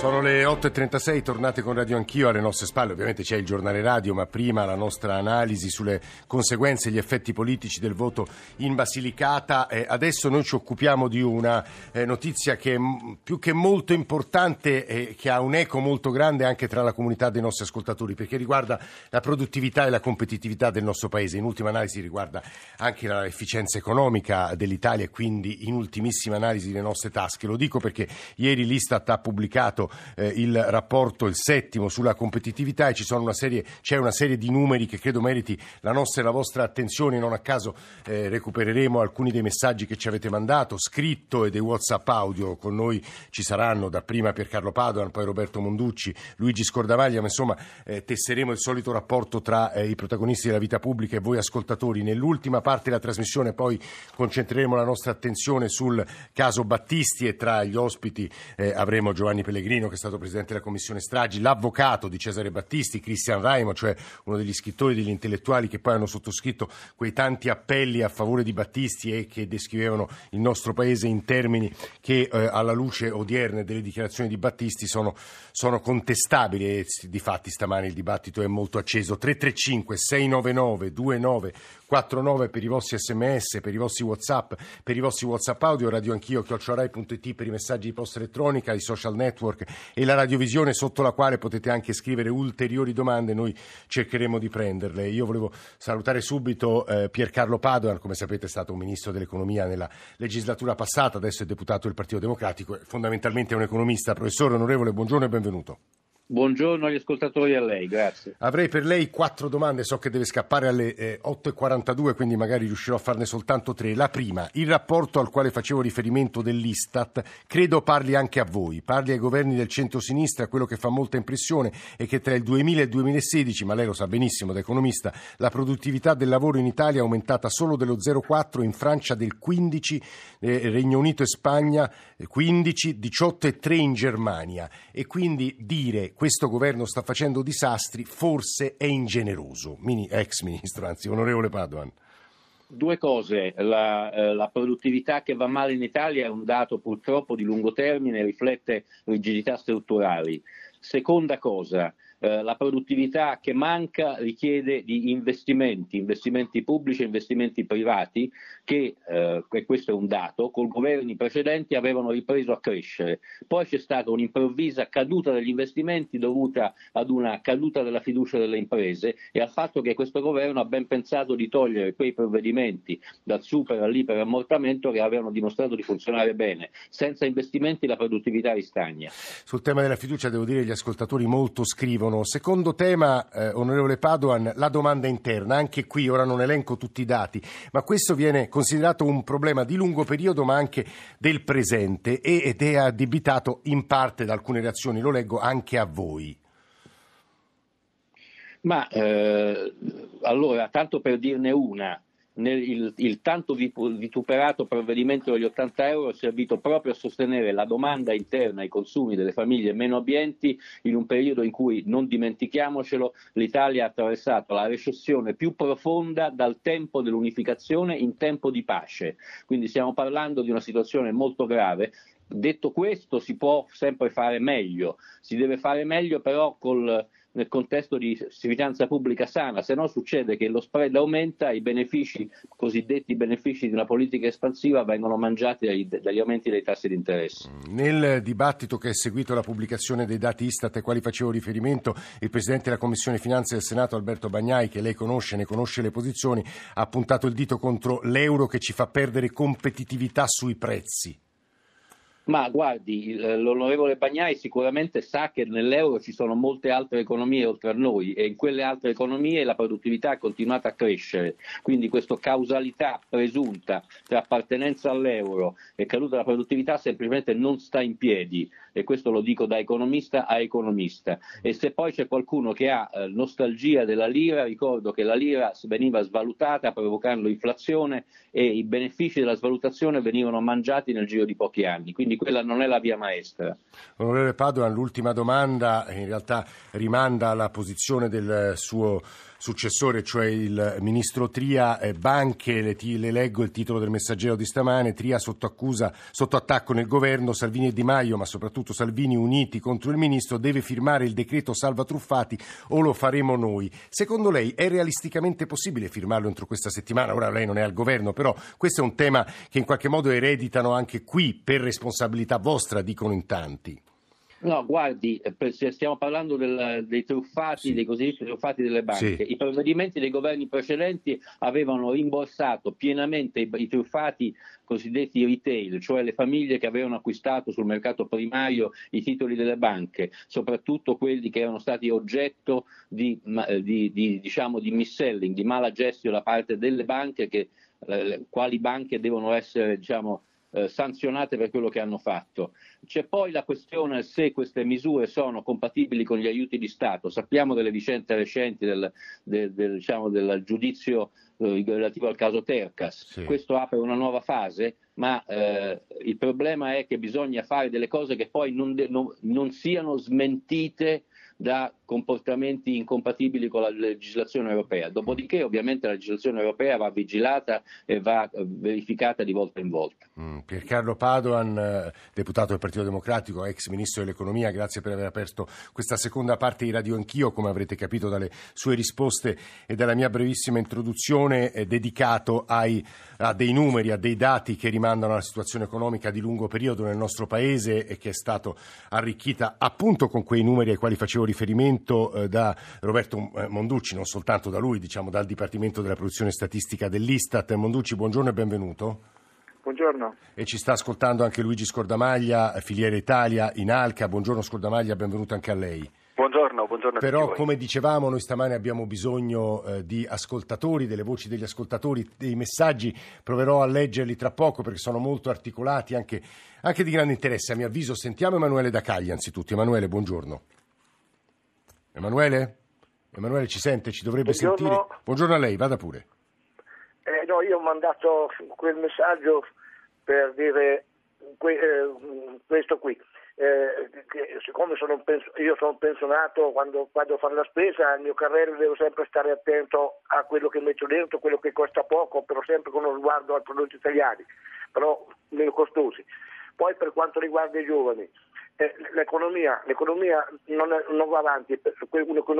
Sono le 8.36, tornate con Radio Anch'io alle nostre spalle, ovviamente c'è il giornale radio, ma prima la nostra analisi sulle conseguenze e gli effetti politici del voto in Basilicata. Eh, adesso noi ci occupiamo di una eh, notizia che è più che molto importante e che ha un eco molto grande anche tra la comunità dei nostri ascoltatori, perché riguarda la produttività e la competitività del nostro Paese. In ultima analisi riguarda anche l'efficienza economica dell'Italia e quindi in ultimissima analisi le nostre tasche. Lo dico perché ieri l'Istat ha pubblicato eh, il rapporto, il settimo, sulla competitività e una serie, c'è una serie di numeri che credo meriti la nostra e la vostra attenzione. Non a caso eh, recupereremo alcuni dei messaggi che ci avete mandato, scritto e dei WhatsApp audio. Con noi ci saranno dapprima Piercarlo Padoan, poi Roberto Monducci, Luigi Scordavaglia, ma insomma eh, tesseremo il solito rapporto tra eh, i protagonisti della vita pubblica e voi ascoltatori. Nell'ultima parte della trasmissione poi concentreremo la nostra attenzione sul caso Battisti e tra gli ospiti eh, avremo Giovanni Pellegrini Marino, che è stato presidente della commissione stragi, l'avvocato di Cesare Battisti, Cristian Raimo, cioè uno degli scrittori, degli intellettuali che poi hanno sottoscritto quei tanti appelli a favore di Battisti e che descrivevano il nostro paese in termini che eh, alla luce odierne delle dichiarazioni di Battisti sono, sono contestabili e di fatti stamani il dibattito è molto acceso. 335 699 29 49 per i vostri sms, per i vostri whatsapp, per i vostri whatsapp audio, radio anch'io, chiocciorai.it per i messaggi di posta elettronica, i social network e la radiovisione sotto la quale potete anche scrivere ulteriori domande, noi cercheremo di prenderle. Io volevo salutare subito eh, Piercarlo Padoan, come sapete è stato un ministro dell'economia nella legislatura passata, adesso è deputato del Partito Democratico, fondamentalmente è un economista. Professore onorevole, buongiorno e benvenuto. Buongiorno agli ascoltatori e a lei, grazie. Avrei per lei quattro domande, so che deve scappare alle eh, 8.42, quindi magari riuscirò a farne soltanto tre. La prima, il rapporto al quale facevo riferimento dell'Istat, credo parli anche a voi, parli ai governi del centro-sinistra, quello che fa molta impressione è che tra il 2000 e il 2016, ma lei lo sa benissimo da economista, la produttività del lavoro in Italia è aumentata solo dello 0,4, in Francia del 15, eh, Regno Unito e Spagna 15, 18 e 3 in Germania. E quindi dire questo governo sta facendo disastri forse è ingeneroso. Mini, ex ministro, anzi, onorevole Padoan. Due cose, la, eh, la, produttività che va male in Italia è un dato purtroppo di lungo termine, riflette rigidità strutturali. Seconda cosa, eh, la produttività che manca richiede di investimenti, investimenti pubblici e investimenti privati che, eh, e questo è un dato, con governi precedenti avevano ripreso a crescere. Poi c'è stata un'improvvisa caduta degli investimenti dovuta ad una caduta della fiducia delle imprese e al fatto che questo governo ha ben pensato di togliere quei provvedimenti dal super all'iperammortamento che avevano dimostrato di funzionare bene. Senza investimenti la produttività ristagna. Sul tema della fiducia devo dire che gli ascoltatori molto scrivono scrivono. Secondo tema, eh, onorevole Padoan, la domanda interna. Anche qui ora non elenco tutti i dati, ma questo viene considerato un problema di lungo periodo, ma anche del presente ed è addebitato in parte da alcune reazioni, lo leggo anche a voi. Ma eh, allora, tanto per dirne una, nel, il, il, tanto vituperato provvedimento degli 80 euro è servito proprio a sostenere la domanda interna ai consumi delle famiglie meno abbienti in un periodo in cui, non dimentichiamocelo, l'Italia ha attraversato la recessione più profonda dal tempo dell'unificazione in tempo di pace. Quindi stiamo parlando di una situazione molto grave Detto questo, si può sempre fare meglio, si deve fare meglio però col, nel contesto di finanza pubblica sana, se no succede che lo spread aumenta, i benefici, cosiddetti benefici di una politica espansiva vengono mangiati dagli, dagli aumenti dei tassi di interesse. Nel dibattito che è seguito alla pubblicazione dei dati Istat ai quali facevo riferimento, il Presidente della Commissione Finanze del Senato Alberto Bagnai, che lei conosce, ne conosce le posizioni, ha puntato il dito contro l'euro che ci fa perdere competitività sui prezzi. Ma guardi, l'onorevole Bagnai sicuramente sa che nell'euro ci sono molte altre economie oltre a noi e in quelle altre economie la produttività è continuata a crescere. Quindi questa causalità presunta tra appartenenza all'euro e caduta della produttività semplicemente non sta in piedi e questo lo dico da economista a economista. E se poi c'è qualcuno che ha eh, nostalgia della lira, ricordo che la lira veniva svalutata provocando inflazione e i benefici della svalutazione venivano mangiati nel giro di pochi anni. Quindi quella non è la via maestra. Onorevole Padoan, l'ultima domanda in realtà rimanda alla posizione del suo successore, cioè il ministro Tria. Eh, banche, le, le, leggo il titolo del messaggero di stamane, Tria sotto accusa, sotto attacco nel governo, Salvini e Di Maio, ma soprattutto Salvini uniti contro il ministro, deve firmare il decreto salva truffati o lo faremo noi. Secondo lei è realisticamente possibile firmarlo entro questa settimana? Ora lei non è al governo, però questo è un tema che in qualche modo ereditano anche qui per responsabilità vostra, dicono in tanti. No, guardi, eh, stiamo parlando del, dei truffati, sì. dei cosiddetti truffati delle banche. Sì. I provvedimenti dei governi precedenti avevano rimborsato pienamente i, i, truffati cosiddetti retail, cioè le famiglie che avevano acquistato sul mercato primario i titoli delle banche, soprattutto quelli che erano stati oggetto di, di, di, diciamo, di mis-selling, di mala gestione da parte delle banche, che, eh, quali banche devono essere diciamo, eh, sanzionate per quello che hanno fatto. C'è poi la questione se queste misure sono compatibili con gli aiuti di Stato. Sappiamo delle vicende recenti del, del, del, diciamo, del giudizio eh, relativo al caso Tercas. Sì. Questo apre una nuova fase, ma eh, il problema è che bisogna fare delle cose che poi non, non, non siano smentite da comportamenti incompatibili con la legislazione europea. Dopodiché ovviamente la legislazione europea va vigilata e va eh, verificata di volta in volta. Mm, Piercarlo Padoan, eh, deputato del Partito Democratico, ex ministro dell'economia, grazie per aver aperto questa seconda parte di Radio Anch'io, come avrete capito dalle sue risposte e dalla mia brevissima introduzione, eh, dedicato ai, a dei numeri, a dei dati che rimandano alla situazione economica di lungo periodo nel nostro Paese e che è stato arricchita appunto con quei numeri ai quali facevo riferimento eh, da Roberto eh, Monducci, non soltanto da lui, diciamo dal Dipartimento della Produzione Statistica dell'Istat. Monducci, buongiorno e benvenuto. Buongiorno. E ci sta ascoltando anche Luigi Scordamaglia, Filiera Italia in Alca. Buongiorno Scordamaglia, benvenuto anche a lei. Buongiorno, buongiorno Però, come dicevamo, noi stamane abbiamo bisogno eh, di ascoltatori, delle voci degli ascoltatori, dei messaggi. Proverò a leggerli tra poco perché sono molto articolati, anche, anche di grande interesse. A mio avviso, sentiamo Emanuele da Caglia, anzitutto. Emanuele, buongiorno. Emanuele? Emanuele ci sente, ci dovrebbe Buongiorno. sentire. Buongiorno a lei, vada pure. Eh, no, io ho mandato quel messaggio per dire que- eh, questo qui. Eh, siccome sono pens- io sono pensionato, quando vado a fare la spesa, il mio carrello devo sempre stare attento a quello che metto dentro, quello che costa poco, però sempre con uno sguardo ai prodotti italiani, però meno costosi. Poi per quanto riguarda i giovani, eh, l'economia, l'economia non, è, non, va avanti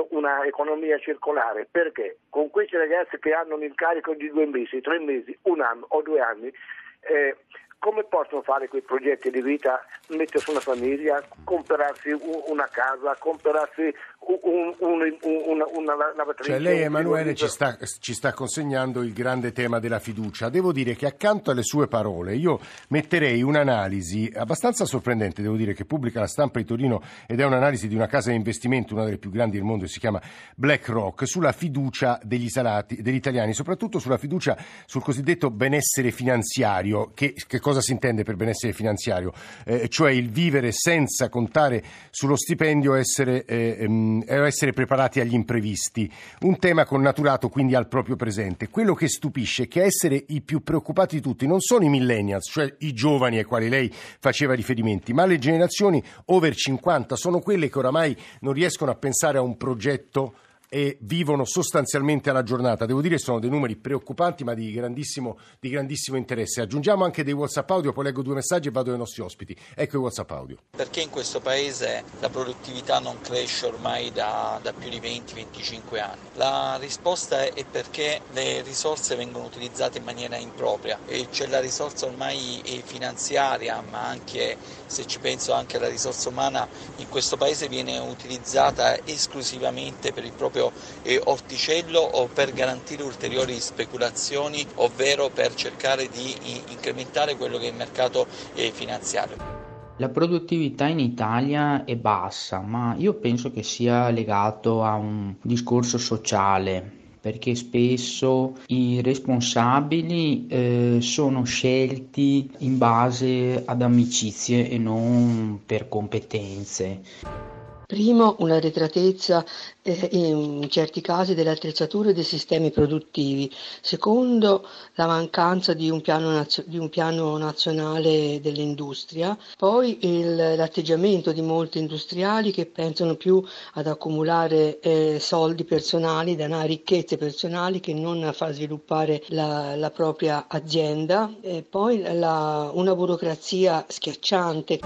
una economia circolare. Perché? Con questi ragazzi che hanno un incarico di due mesi, tre mesi, un anno o due anni eh, come possono fare quei progetti di vita, mettersi una famiglia, comprarsi una casa, comprarsi un, un, un, una lavatrice? Cioè lei Emanuele ci sta, ci sta, consegnando il grande tema della fiducia. Devo dire che accanto alle sue parole io metterei un'analisi abbastanza sorprendente, devo dire che pubblica la stampa di Torino ed è un'analisi di una casa di investimento, una delle più grandi del mondo, si chiama BlackRock, sulla fiducia degli, salati, degli italiani, soprattutto sulla fiducia sul cosiddetto benessere finanziario. Che, che cosa si intende per benessere finanziario? Eh, cioè il vivere senza contare sullo stipendio, essere... Eh, ehm, essere preparati agli imprevisti, un tema connaturato quindi al proprio presente. Quello che stupisce è che essere i più preoccupati di tutti non sono i millennials, cioè i giovani ai quali lei faceva riferimenti, ma le generazioni over 50 sono quelle che oramai non riescono a pensare a un progetto e vivono sostanzialmente alla giornata. Devo dire che sono dei numeri preoccupanti ma di grandissimo, di grandissimo, interesse. Aggiungiamo anche dei WhatsApp audio, poi leggo due messaggi e vado ai nostri ospiti. Ecco i WhatsApp audio. Perché in questo paese la produttività non cresce ormai da, da più di 20-25 anni? La risposta è perché le risorse vengono utilizzate in maniera impropria e c'è la risorsa ormai finanziaria ma anche se ci penso anche alla risorsa umana in questo paese viene utilizzata esclusivamente per il proprio eh, orticello o per garantire ulteriori speculazioni, ovvero per cercare di incrementare quello che è il mercato eh, finanziario. La produttività in Italia è bassa, ma io penso che sia legato a un discorso sociale, perché spesso i responsabili eh, sono scelti in base ad amicizie e non per competenze. Primo, una retratezza eh, in certi casi delle attrezzature e dei sistemi produttivi. Secondo, la mancanza di un piano, nazio- di un piano nazionale dell'industria. Poi il, l'atteggiamento di molti industriali che pensano più ad accumulare eh, soldi personali, denaro, ricchezze personali che non a far sviluppare la, la propria azienda. E poi la, una burocrazia schiacciante.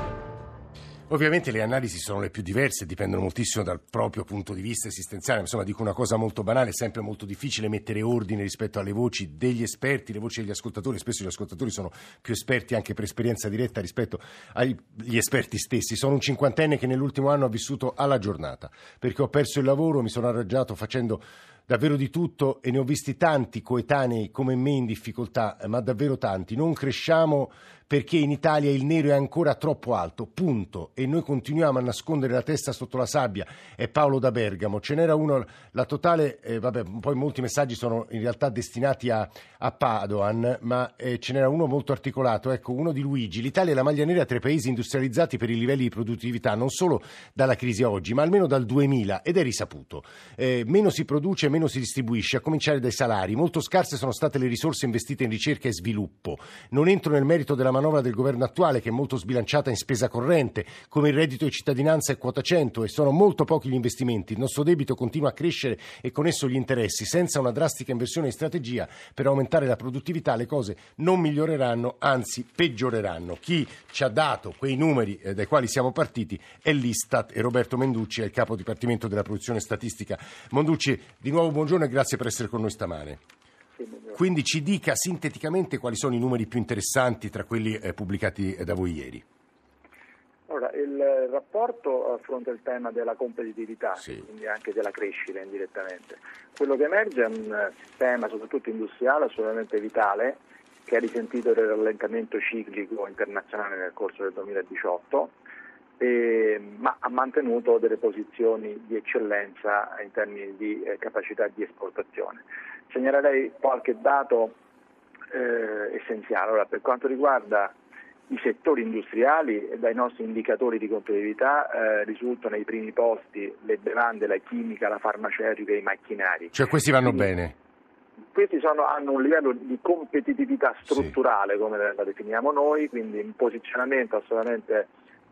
Ovviamente le analisi sono le più diverse, dipendono moltissimo dal proprio punto di vista esistenziale. Insomma, dico una cosa molto banale, è sempre molto difficile mettere ordine rispetto alle voci degli esperti, le voci degli ascoltatori. Spesso gli ascoltatori sono più esperti anche per esperienza diretta rispetto agli esperti stessi. Sono un cinquantenne che nell'ultimo anno ha vissuto alla giornata, perché ho perso il lavoro, mi sono arrangiato facendo davvero di tutto e ne ho visti tanti coetanei come me in difficoltà, ma davvero tanti. Non cresciamo perché in Italia il nero è ancora troppo alto, punto. E noi continuiamo a nascondere la testa sotto la sabbia. È Paolo da Bergamo. Ce n'era uno, la totale, eh, vabbè, poi molti messaggi sono in realtà destinati a, a Padoan, ma eh, ce n'era uno molto articolato. Ecco, uno di Luigi. L'Italia è la maglia nera tra i paesi industrializzati per i livelli di produttività, non solo dalla crisi oggi, ma almeno dal 2000, ed è risaputo. Eh, meno si produce, meno si distribuisce, a cominciare dai salari. Molto scarse sono state le risorse investite in ricerca e sviluppo. Non entro nel merito della manovra del governo attuale che è molto sbilanciata in spesa corrente, come il reddito di cittadinanza e quota 100 e sono molto pochi gli investimenti. Il nostro debito continua a crescere e con esso gli interessi. Senza una drastica inversione di strategia per aumentare la produttività le cose non miglioreranno, anzi peggioreranno. Chi ci ha dato quei numeri eh, dai quali siamo partiti è l'Istat e Roberto Menducci è il capo dipartimento della produzione statistica. Monducci, di nuovo buongiorno e grazie per essere con noi stamane. Quindi ci dica sinteticamente quali sono i numeri più interessanti tra quelli eh, pubblicati da voi ieri. Allora, il rapporto affronta il tema della competitività, sì. quindi anche della crescita indirettamente. Quello che emerge è un sistema, soprattutto industriale, assolutamente vitale, che ha risentito del rallentamento ciclico internazionale nel corso del 2018, eh, ma ha mantenuto delle posizioni di eccellenza in termini di eh, capacità di esportazione. Segnalerei qualche dato eh, essenziale. Allora, per quanto riguarda i settori industriali, dai nostri indicatori di competitività eh, risultano ai primi posti le bevande, la chimica, la farmaceutica e i macchinari. Cioè questi vanno Quindi, bene? Questi sono, hanno un livello di competitività strutturale, sì. come la definiamo noi, quindi un posizionamento assolutamente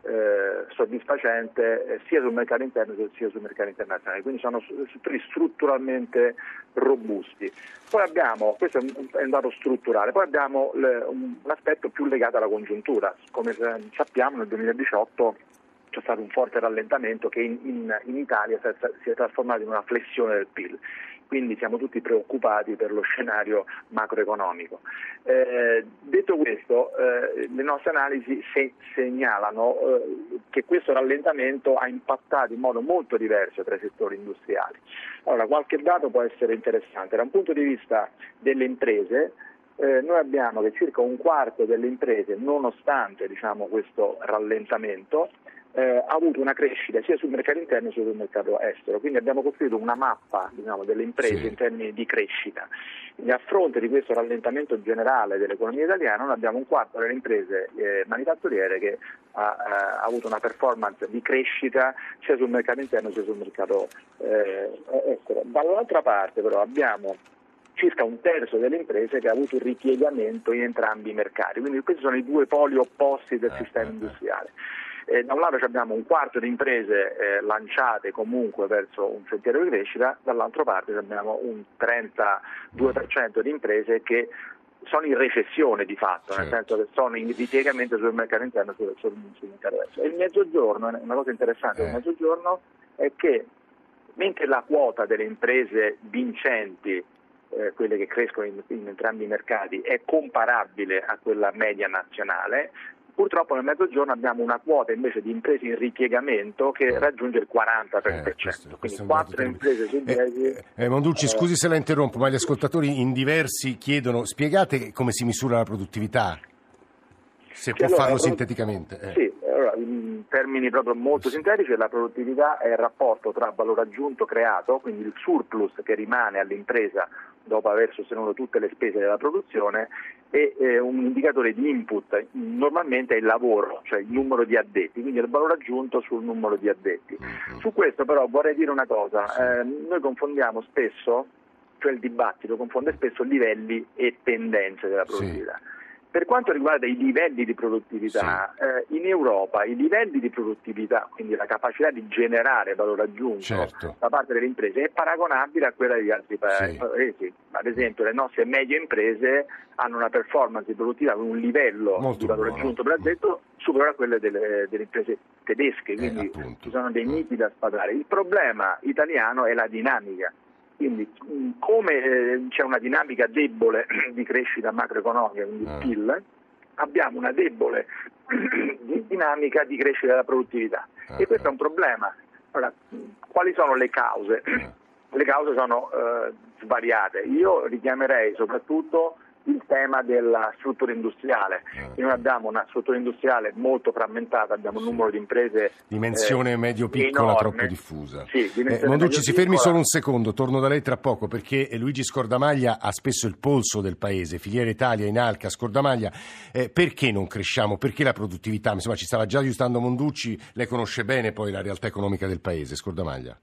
eh, soddisfacente eh, sia sul mercato interno sia sul mercato internazionale, quindi sono settori strutturalmente robusti. Poi abbiamo, questo è un dato strutturale, poi abbiamo le, un, un aspetto più legato alla congiuntura, come sappiamo nel 2018 c'è stato un forte rallentamento che in, in, in Italia si è trasformato in una flessione del PIL quindi siamo tutti preoccupati per lo scenario macroeconomico. Eh, detto questo, eh, le nostre analisi se- segnalano eh, che questo rallentamento ha impattato in modo molto diverso tra i settori industriali. Allora, qualche dato può essere interessante. Da un punto di vista delle imprese, eh, noi abbiamo che circa un quarto delle imprese, nonostante diciamo, questo rallentamento, eh, ha avuto una crescita sia sul mercato interno sia sul mercato estero, quindi abbiamo costruito una mappa diciamo, delle imprese sì. in termini di crescita. Quindi a fronte di questo rallentamento generale dell'economia italiana, noi abbiamo un quarto delle imprese eh, manifatturiere che ha, ha, avuto una performance di crescita sia sul mercato interno sia sul mercato eh, estero. Dall'altra parte però abbiamo circa un terzo delle imprese che ha avuto un ripiegamento in entrambi i mercati, quindi questi sono i due poli opposti del eh, sistema eh, eh. industriale. Eh, da un lato abbiamo un quarto di imprese eh, lanciate comunque verso un sentiero di crescita, dall'altra parte abbiamo un 32% di imprese che sono in recessione di fatto, certo. nel senso che sono in ripiegamento sul mercato interno e sul, sul, sull'intervento. E il mezzogiorno, una cosa interessante eh. del mezzogiorno è che mentre la quota delle imprese vincenti eh, quelle che crescono in, in, entrambi i mercati, è comparabile a quella media nazionale. Purtroppo nel mezzogiorno abbiamo una quota invece di imprese in ripiegamento che eh. raggiunge il 43%, eh, questo, quindi 4 imprese su 10. Eh, eh, Monducci, scusi se la interrompo, ma gli ascoltatori in diversi chiedono, spiegate come si misura la produttività, se sì, può allora, farlo sinteticamente. Eh. Sì, allora, in termini proprio molto sintetici, la produttività è il rapporto tra valore aggiunto creato, quindi il surplus che rimane all'impresa dopo aver sostenuto tutte le spese della produzione, e eh, un indicatore di input normalmente è il lavoro, cioè il numero di addetti, quindi il valore aggiunto sul numero di addetti. Mm-hmm. Su questo però vorrei dire una cosa, eh, noi confondiamo spesso, cioè il dibattito confonde spesso livelli e tendenze della produttività. Sì. Per quanto riguarda i livelli di produttività, sì. eh, in Europa i livelli di produttività, quindi la capacità di generare valore aggiunto certo. da parte delle imprese, è paragonabile a quella degli altri paesi. Sì. Ad esempio le nostre medie imprese hanno una performance di produttività con un livello Molto di valore buono. aggiunto per addetto superiore a quelle delle, delle imprese tedesche, eh, quindi eh, ci sono dei miti da spadare. Il problema italiano è la dinamica quindi come eh, c'è una dinamica debole di crescita macroeconomica, quindi ah. PIL, abbiamo una debole dinamica di crescita della produttività ah, e questo è un problema. Allora, quali sono le cause? Ah. Le cause sono eh, svariate. Io richiamerei soprattutto il tema della struttura industriale. Eh. Noi abbiamo una struttura industriale molto frammentata, abbiamo un numero di imprese dimensione eh, medio-piccola troppo diffusa. Sì, eh, Monducci, si fermi solo un secondo, torno da lei tra poco perché Luigi Scordamaglia ha spesso il polso del paese, Filiera Italia, Inalca, Scordamaglia, eh, perché non cresciamo? Perché la produttività? Insomma, ci stava già aiutando Monducci, lei conosce bene poi la realtà economica del paese, Scordamaglia.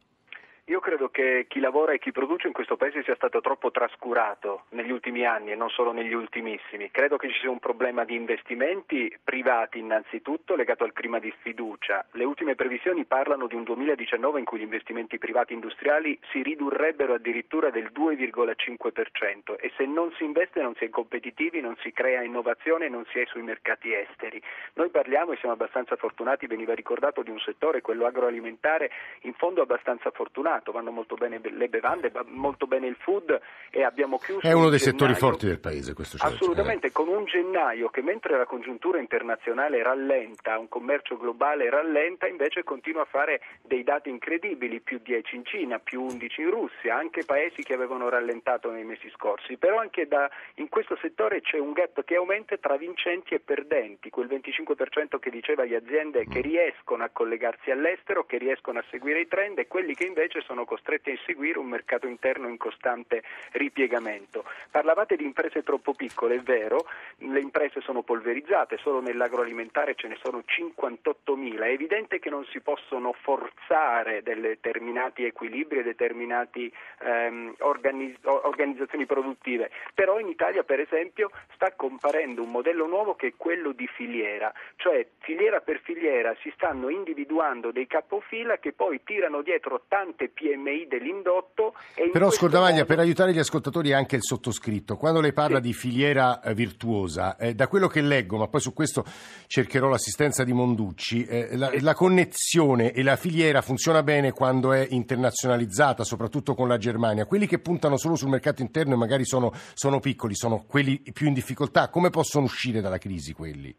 Io credo che chi lavora e chi produce in questo paese sia stato troppo trascurato negli ultimi anni e non solo negli ultimissimi. Credo che ci sia un problema di investimenti privati innanzitutto legato al clima di sfiducia. Le ultime previsioni parlano di un 2019 in cui gli investimenti privati industriali si ridurrebbero addirittura del 2,5% e se non si investe non si è competitivi, non si crea innovazione, non si è sui mercati esteri. Noi parliamo e siamo abbastanza fortunati, veniva ricordato, di un settore, quello agroalimentare, in fondo abbastanza fortunato mercato, vanno molto bene le bevande, va molto bene il food e abbiamo chiuso... È uno dei settori forti del paese questo certo. Assolutamente, eh. con un gennaio che mentre la congiuntura internazionale rallenta, un commercio globale rallenta, invece continua a fare dei dati incredibili, più 10 in Cina, più 11 in Russia, anche paesi che avevano rallentato nei mesi scorsi, però anche da, in questo settore c'è un gap che aumenta tra vincenti e perdenti, quel 25% che diceva le aziende che riescono a collegarsi all'estero, che riescono a seguire i trend e quelli che invece sono sono costretti a inseguire un mercato interno in costante ripiegamento. Parlavate di imprese troppo piccole, è vero, le imprese sono polverizzate, solo nell'agroalimentare ce ne sono 58.000, è evidente che non si possono forzare determinati equilibri e determinate ehm, organizz- organizzazioni produttive, però in Italia per esempio sta comparendo un modello nuovo che è quello di filiera, cioè filiera per filiera si stanno individuando dei capofila che poi tirano dietro tante piccole PMI dell'indotto. Però Scordamaglia, modo... per aiutare gli ascoltatori anche il sottoscritto, quando lei parla sì. di filiera eh, virtuosa, eh, da quello che leggo, ma poi su questo cercherò l'assistenza di Monducci, eh, la, la, connessione e la filiera funziona bene quando è internazionalizzata, soprattutto con la Germania. Quelli che puntano solo sul mercato interno e magari sono, sono piccoli, sono quelli più in difficoltà, come possono uscire dalla crisi quelli?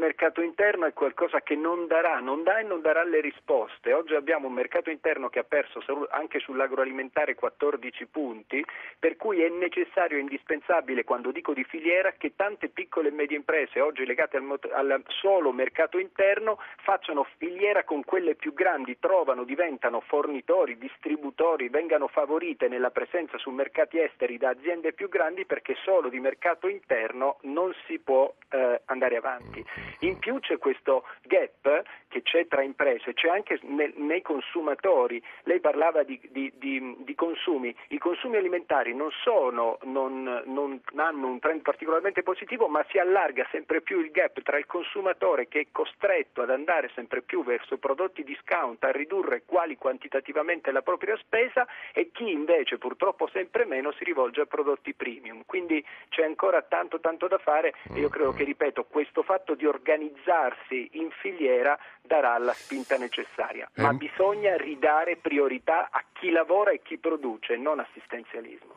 Mercato interno è qualcosa che non darà, non dà e non darà le risposte. Oggi abbiamo un mercato interno che ha perso anche sull'agroalimentare 14 punti, per cui è necessario e indispensabile, quando dico di filiera, che tante piccole e medie imprese oggi legate al, al solo mercato interno facciano filiera con quelle più grandi, trovano, diventano fornitori, distributori, vengano favorite nella presenza su mercati esteri da aziende più grandi perché solo di mercato interno non si può eh, andare avanti. In più c'è questo gap che c'è tra imprese, c'è anche nel, nei consumatori. Lei parlava di, di, di, di, consumi, i consumi alimentari non, sono, non, non hanno un trend particolarmente positivo, ma si allarga sempre più il gap tra il consumatore che è costretto ad andare sempre più verso prodotti discount, a ridurre quali quantitativamente la propria spesa e chi invece purtroppo sempre meno si rivolge a prodotti premium. Quindi c'è ancora tanto tanto da fare e io credo che, ripeto, questo fatto di organizzarsi in filiera darà la spinta necessaria, ma eh. bisogna ridare priorità a chi lavora e chi produce, non assistenzialismo.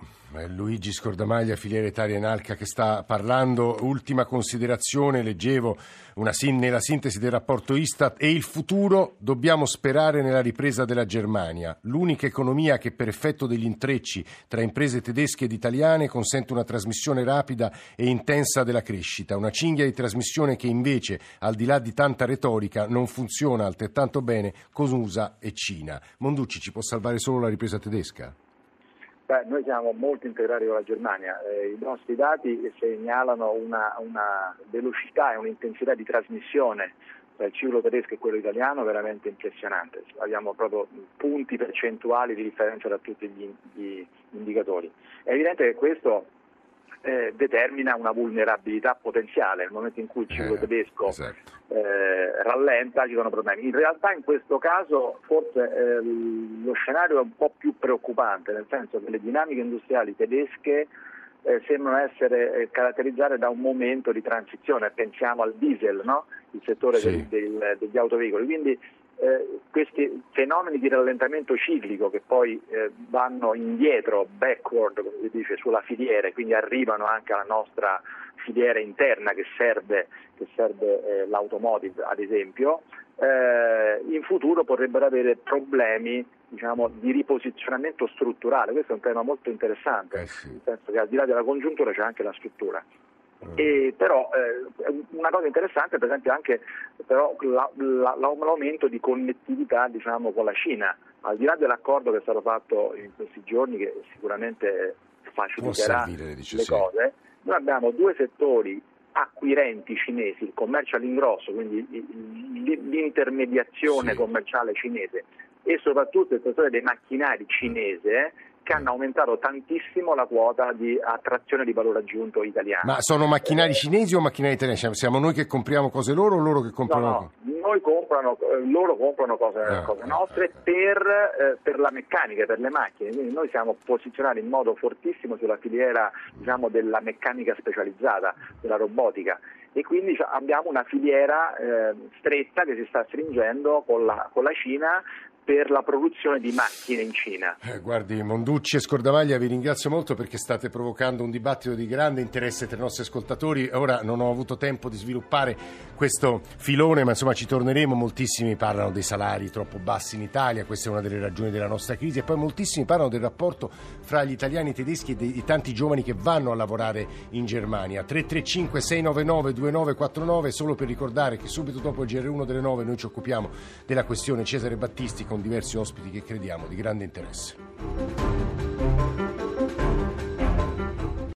Luigi Scordamaglia, filiera Italia in Alca, che sta parlando. Ultima considerazione, leggevo una, nella sintesi del rapporto Istat e il futuro dobbiamo sperare nella ripresa della Germania, l'unica economia che per effetto degli intrecci tra imprese tedesche ed italiane consente una trasmissione rapida e intensa della crescita, una cinghia di trasmissione che invece, al di là di tanta retorica, non funziona altrettanto bene con USA e Cina. Monducci ci può salvare solo la ripresa tedesca? Beh, noi siamo molto integrati con la Germania, eh, i nostri dati segnalano una, una velocità e un'intensità di trasmissione tra il ciclo tedesco e quello italiano veramente impressionante, abbiamo proprio punti percentuali di differenza tra tutti gli, gli indicatori. È evidente che questo eh, determina una vulnerabilità potenziale. Nel momento in cui il ciclo eh, tedesco esatto. eh, rallenta ci sono problemi. In realtà in questo caso forse eh, lo scenario è un po' più preoccupante, nel senso che le dinamiche industriali tedesche eh, sembrano essere eh, caratterizzate da un momento di transizione, pensiamo al diesel, no? il settore sì. del, del, degli autoveicoli. Quindi eh, questi fenomeni di rallentamento ciclico che poi eh, vanno indietro, backward, come si dice, sulla filiera e quindi arrivano anche alla nostra filiera interna che serve, che serve eh, l'automotive ad esempio, eh, in futuro potrebbero avere problemi diciamo, di riposizionamento strutturale. Questo è un tema molto interessante, eh sì. nel senso che al di là della congiuntura c'è anche la struttura. E però eh, una cosa interessante per esempio anche però, la, la, l'aumento di connettività diciamo, con la Cina, al di là dell'accordo che è stato fatto in questi giorni che sicuramente faciliterà servire, dice, le sì. cose, noi abbiamo due settori acquirenti cinesi, il commercio all'ingrosso, quindi l'intermediazione sì. commerciale cinese e soprattutto il settore dei macchinari cinese che hanno aumentato tantissimo la quota di attrazione di valore aggiunto italiano. Ma sono macchinari cinesi o macchinari italiani? Siamo noi che compriamo cose loro o loro che comprano? No, no. Noi comprano, eh, loro comprano cose, ah, cose nostre ah, per, eh, per, la meccanica, per le macchine, quindi noi siamo posizionati in modo fortissimo sulla filiera diciamo, della meccanica specializzata, della robotica e quindi abbiamo una filiera eh, stretta che si sta stringendo con la, con la Cina per la produzione di macchine in Cina. Eh, guardi, Monducci e Scordavaglia, vi ringrazio molto perché state provocando un dibattito di grande interesse tra i nostri ascoltatori. Ora non ho avuto tempo di sviluppare questo filone, ma insomma ci torneremo. Moltissimi parlano dei salari troppo bassi in Italia, questa è una delle ragioni della nostra crisi, e poi moltissimi parlano del rapporto fra gli italiani e i tedeschi e dei tanti giovani che vanno a lavorare in Germania. 335 699 2949, solo per ricordare che subito dopo il GR1 delle 9 noi ci occupiamo della questione Cesare Battisti con diversi ospiti che crediamo di grande interesse.